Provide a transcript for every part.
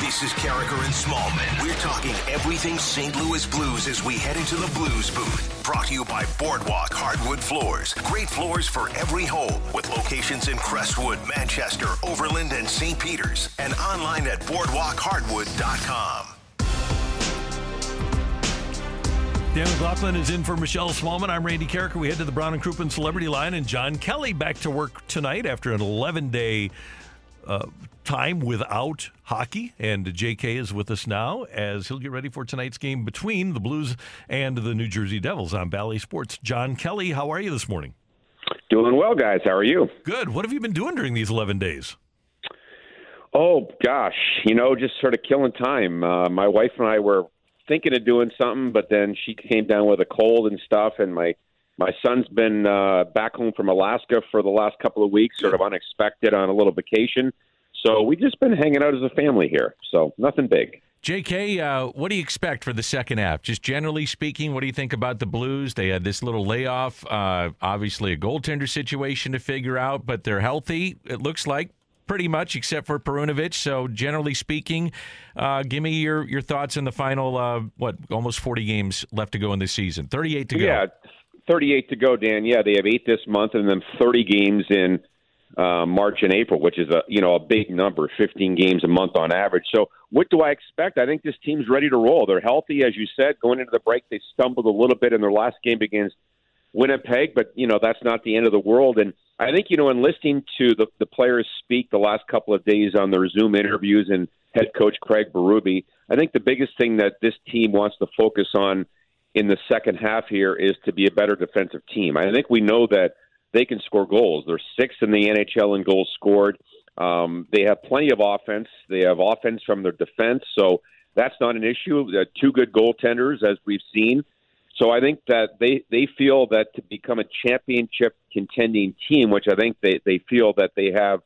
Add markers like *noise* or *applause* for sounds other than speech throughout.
This is Karraker and Smallman. We're talking everything St. Louis Blues as we head into the Blues booth. Brought to you by Boardwalk Hardwood Floors. Great floors for every home with locations in Crestwood, Manchester, Overland, and St. Peters. And online at boardwalkhardwood.com. Dan McLaughlin is in for Michelle Smallman. I'm Randy Karraker. We head to the Brown and Crouppen Celebrity Line, and John Kelly back to work tonight after an 11 day uh, time without hockey. And JK is with us now as he'll get ready for tonight's game between the Blues and the New Jersey Devils on Bally Sports. John Kelly, how are you this morning? Doing well, guys. How are you? Good. What have you been doing during these 11 days? Oh, gosh. You know, just sort of killing time. Uh, my wife and I were thinking of doing something, but then she came down with a cold and stuff, and my my son's been uh, back home from Alaska for the last couple of weeks, sort of unexpected on a little vacation. So we've just been hanging out as a family here. So nothing big. JK, uh, what do you expect for the second half? Just generally speaking, what do you think about the Blues? They had this little layoff, uh, obviously a goaltender situation to figure out, but they're healthy. It looks like pretty much, except for Perunovich. So, generally speaking, uh, give me your, your thoughts on the final, uh, what, almost 40 games left to go in this season. 38 to go. Yeah, 38 to go, Dan. Yeah, they have eight this month and then 30 games in uh, March and April, which is a you know a big number, 15 games a month on average. So, what do I expect? I think this team's ready to roll. They're healthy, as you said. Going into the break, they stumbled a little bit in their last game against Winnipeg, but you know that's not the end of the world. And I think you know, in listening to the the players speak the last couple of days on their Zoom interviews and head coach Craig Berube, I think the biggest thing that this team wants to focus on in the second half here is to be a better defensive team. I think we know that they can score goals. They're sixth in the NHL in goals scored. Um, they have plenty of offense. They have offense from their defense, so that's not an issue. Uh, two good goaltenders, as we've seen. So I think that they they feel that to become a championship contending team, which I think they they feel that they have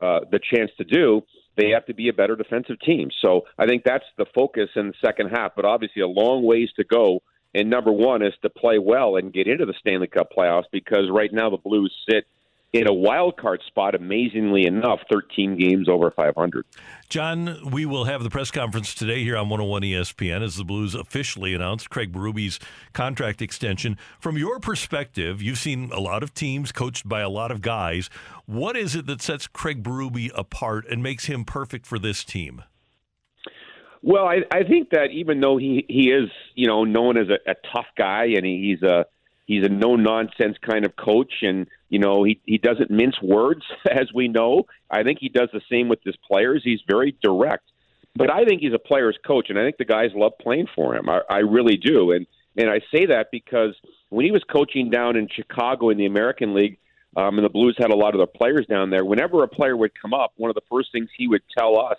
uh, the chance to do, they have to be a better defensive team. So I think that's the focus in the second half. But obviously, a long ways to go. And number one is to play well and get into the Stanley Cup playoffs because right now the Blues sit in a wild card spot, amazingly enough, 13 games over 500. John, we will have the press conference today here on 101 ESPN as the Blues officially announced Craig Berube's contract extension. From your perspective, you've seen a lot of teams coached by a lot of guys. What is it that sets Craig Berube apart and makes him perfect for this team? Well, I, I think that even though he, he is, you know, known as a, a tough guy and he's a he's a no nonsense kind of coach and you know he he doesn't mince words *laughs* as we know. I think he does the same with his players. He's very direct. But i think he's a player's coach and i think the guys love playing for him. I, I really do. And and i say that because when he was coaching down in chicago in the american league um, and the blues had a lot of their players down there whenever a player would come up one of the first things he would tell us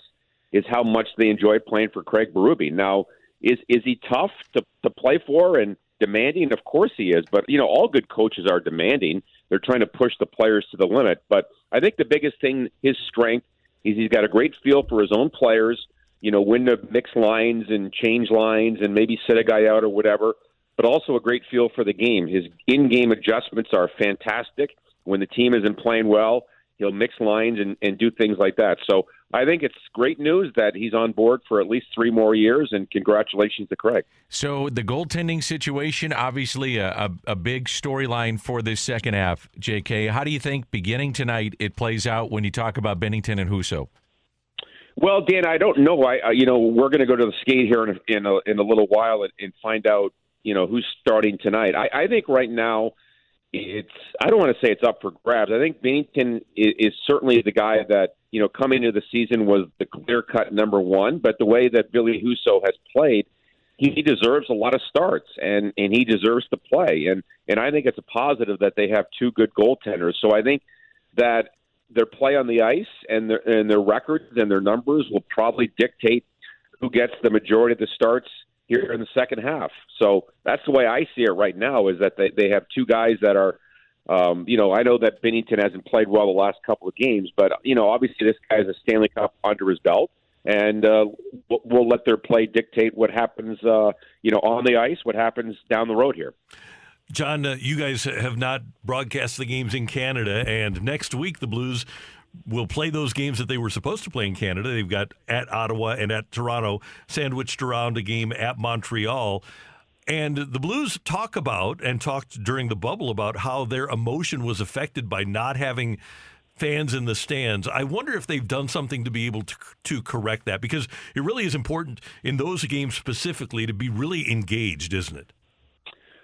is how much they enjoy playing for craig berube now is is he tough to to play for and demanding? Of course he is, but you know all good coaches are demanding. They're trying to push the players to the limit. But I think the biggest thing, his strength, is he's got a great feel for his own players. You know when to mix lines and change lines and maybe set a guy out or whatever. But also a great feel for the game. His in-game adjustments are fantastic. When the team isn't playing well, he'll mix lines and, and do things like that. So I think it's great news that he's on board for at least three more years, and congratulations to Craig. So the goaltending situation, obviously a, a, a big storyline for this second half. J.K., how do you think beginning tonight it plays out when you talk about Binnington and Husso? Well, Dan, I don't know. I, you know, we're going to go to the skate here in a, in a, in a little while and, and find out, you know, who's starting tonight. I, I think right now it's I don't want to say it's up for grabs. I think Binnington is, is certainly the guy that you know coming into the season was the clear cut number one. But the way that Ville Husso has played, he, he deserves a lot of starts and and he deserves to play. And and I think it's a positive that they have two good goaltenders. So I think that their play on the ice and their and their records and their numbers will probably dictate who gets the majority of the starts here in the second half. So that's the way I see it right now. Is that they they have two guys that are. Um, you know, I know that Binnington hasn't played well the last couple of games, but you know, obviously this guy has a Stanley Cup under his belt, and uh, we'll, let their play dictate what happens, uh, you know, on the ice, what happens down the road here. John, uh, you guys have not broadcast the games in Canada, and next week the Blues will play those games that they were supposed to play in Canada. They've got at Ottawa and at Toronto, sandwiched around a game at Montreal. And the Blues talk about and talked during the bubble about how their emotion was affected by not having fans in the stands. I wonder if they've done something to be able to, to correct that because it really is important in those games specifically to be really engaged, isn't it?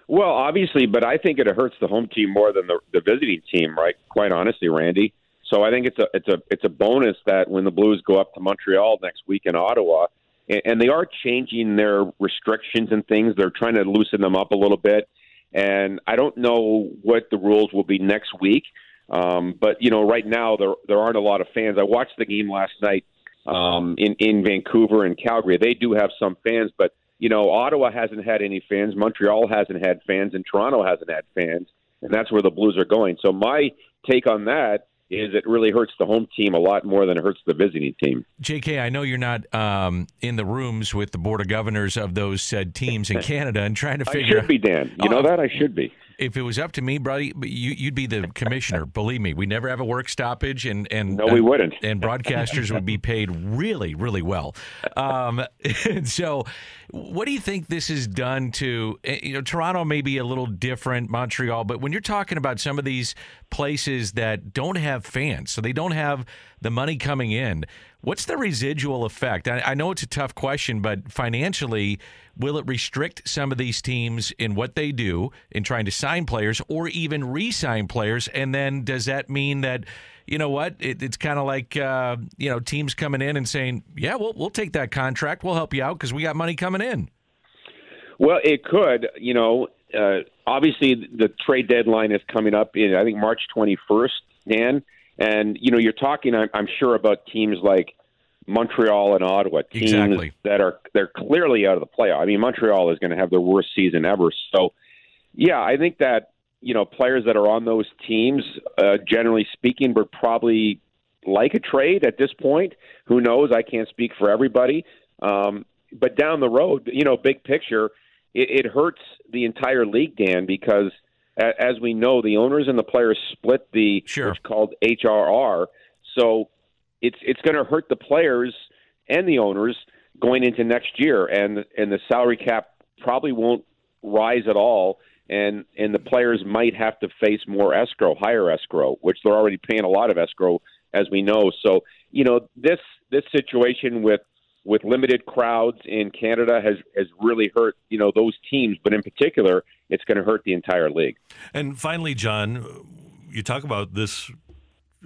Well, obviously, but I think it hurts the home team more than the, the visiting team, right? Quite honestly, Randy. So I think it's a it's a it's a bonus that when the Blues go up to Montreal next week in Ottawa, and, and they are changing their restrictions and things. They're trying to loosen them up a little bit, and I don't know what the rules will be next week. Um, but you know, right now there there aren't a lot of fans. I watched the game last night um, in in Vancouver and Calgary. They do have some fans, but you know, Ottawa hasn't had any fans, Montreal hasn't had fans, and Toronto hasn't had fans, and that's where the Blues are going. So my take on that is it really hurts the home team a lot more than it hurts the visiting team. JK, I know you're not um, in the rooms with the board of governors of those said teams in *laughs* Canada and trying to figure. I should be, Dan. You oh, know that I should be if it was up to me, buddy, you, would be the commissioner. Believe me, we never have a work stoppage, and and no, we wouldn't. And broadcasters would be paid really, really well. Um, *laughs* so, what do you think this has done to eh, you know Toronto? May be a little different, Montreal, but when you're talking about some of these places that don't have fans, so they don't have the money coming in, what's the residual effect? I, I know it's a tough question, but financially Will it restrict some of these teams in what they do in trying to sign players or even re sign players? And then does that mean that, you know what, it, it's kind of like, uh, you know, teams coming in and saying, yeah, we'll, we'll take that contract. We'll help you out because we got money coming in? Well, it could. You know, uh, obviously the trade deadline is coming up in, I think, March 21st, Dan. And, you know, you're talking, I'm, I'm sure, about teams like Montreal and Ottawa, teams exactly. that are they're clearly out of the playoff. I mean, Montreal is going to have their worst season ever. So, yeah, I think that you know players that are on those teams, uh, generally speaking, would probably like a trade at this point. Who knows? I can't speak for everybody. Um, but down the road, you know, big picture, it, it hurts the entire league, Dan, because as we know, the owners and the players split the sure. what's called HRR. So it's it's going to hurt the players and the owners going into next year, and and the salary cap probably won't rise at all, and and the players might have to face more escrow, higher escrow, which they're already paying a lot of escrow, as we know. So you know this this situation with with limited crowds in Canada has has really hurt you know those teams, but in particular, it's going to hurt the entire league. And finally, John, you talk about this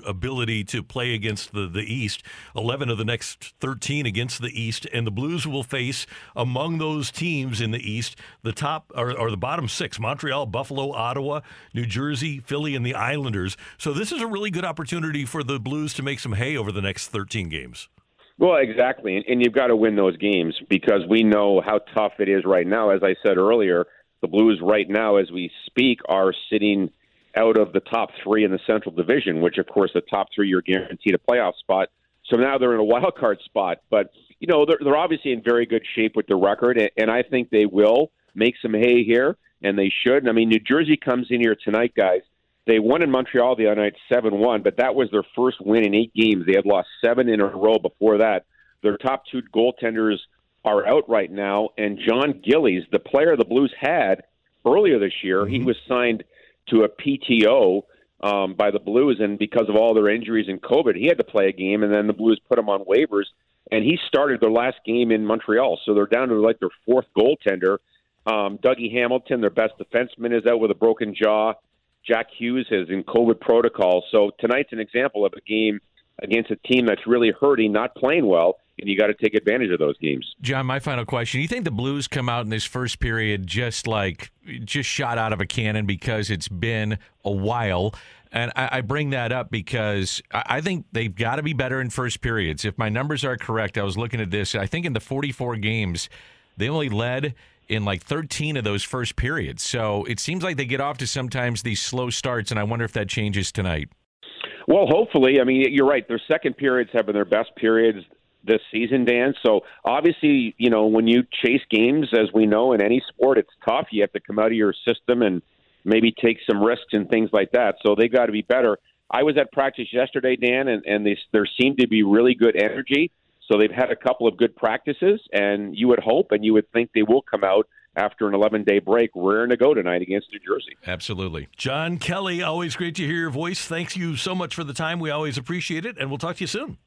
ability to play against the, the East, 11 of the next 13 against the East, and the Blues will face among those teams in the East the top or, or the bottom six Montreal, Buffalo, Ottawa, New Jersey, Philly, and the Islanders. So this is a really good opportunity for the Blues to make some hay over the next 13 games. Well, exactly. And, and you've got to win those games because we know how tough it is right now. As I said earlier, the Blues right now, as we speak, are sitting out of the top three in the Central Division, which, of course, the top three you're guaranteed a playoff spot. So now they're in a wild card spot. But, you know, they're, they're obviously in very good shape with the record, and I think they will make some hay here, and they should. I mean, New Jersey comes in here tonight, guys. They won in Montreal the other night 7 1, but that was their first win in eight games. They had lost seven in a row before that. Their top two goaltenders are out right now, and Jon Gillies, the player the Blues had earlier this year, mm-hmm. he was signed – to a PTO um, by the Blues, and because of all their injuries and COVID, he had to play a game, and then the Blues put him on waivers, and he started their last game in Montreal, so they're down to like their fourth goaltender. Um, Dougie Hamilton, their best defenseman, is out with a broken jaw. Jack Hughes is in COVID protocol. So tonight's an example of a game against a team that's really hurting, not playing well, and you got to take advantage of those games. John, my final question: You think the Blues come out in this first period just like just shot out of a cannon because it's been a while? And I, I bring that up because I think they've got to be better in first periods. If my numbers are correct, I was looking at this. I think in the 44 games, they only led in like 13 of those first periods. So it seems like they get off to sometimes these slow starts, and I wonder if that changes tonight. Well, hopefully. I mean, you're right. Their second periods have been their best periods this season, Dan. So obviously, you know, when you chase games, as we know in any sport, it's tough. You have to come out of your system and maybe take some risks and things like that. So they got to be better. I was at practice yesterday, Dan, and, and they, there seemed to be really good energy. So they've had a couple of good practices, and you would hope and you would think they will come out after an 11 day break, raring to go tonight against New Jersey. Absolutely. John Kelly, always great to hear your voice. Thanks you so much for the time. We always appreciate it, and we'll talk to you soon.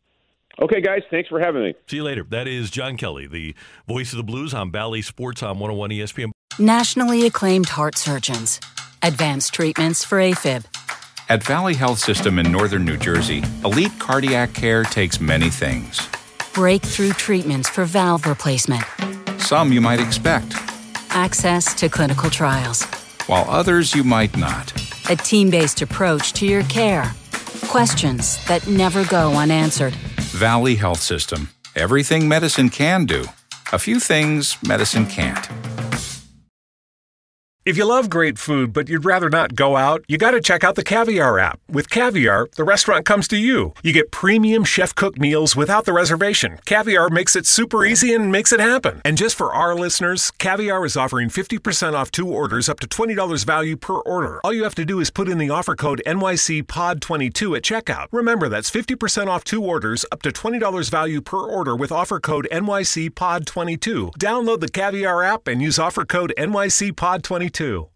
Okay, guys, thanks for having me. See you later. That is John Kelly, the voice of the Blues on Bally Sports on 101 ESPN. Nationally acclaimed heart surgeons, advanced treatments for AFib. At Valley Health System in northern New Jersey, elite cardiac care takes many things. Breakthrough treatments for valve replacement. Some you might expect access to clinical trials, while others you might not. A team based approach to your care. Questions that never go unanswered. Valley Health System. Everything medicine can do, a few things medicine can't. If you love great food, but you'd rather not go out, you got to check out the Caviar app. With Caviar, the restaurant comes to you. You get premium chef cooked meals without the reservation. Caviar makes it super easy and makes it happen. And just for our listeners, Caviar is offering 50% off two orders up to $20 value per order. All you have to do is put in the offer code NYCPOD22 at checkout. Remember, that's 50% off two orders up to $20 value per order with offer code NYCPOD22. Download the Caviar app and use offer code NYCPOD22 too.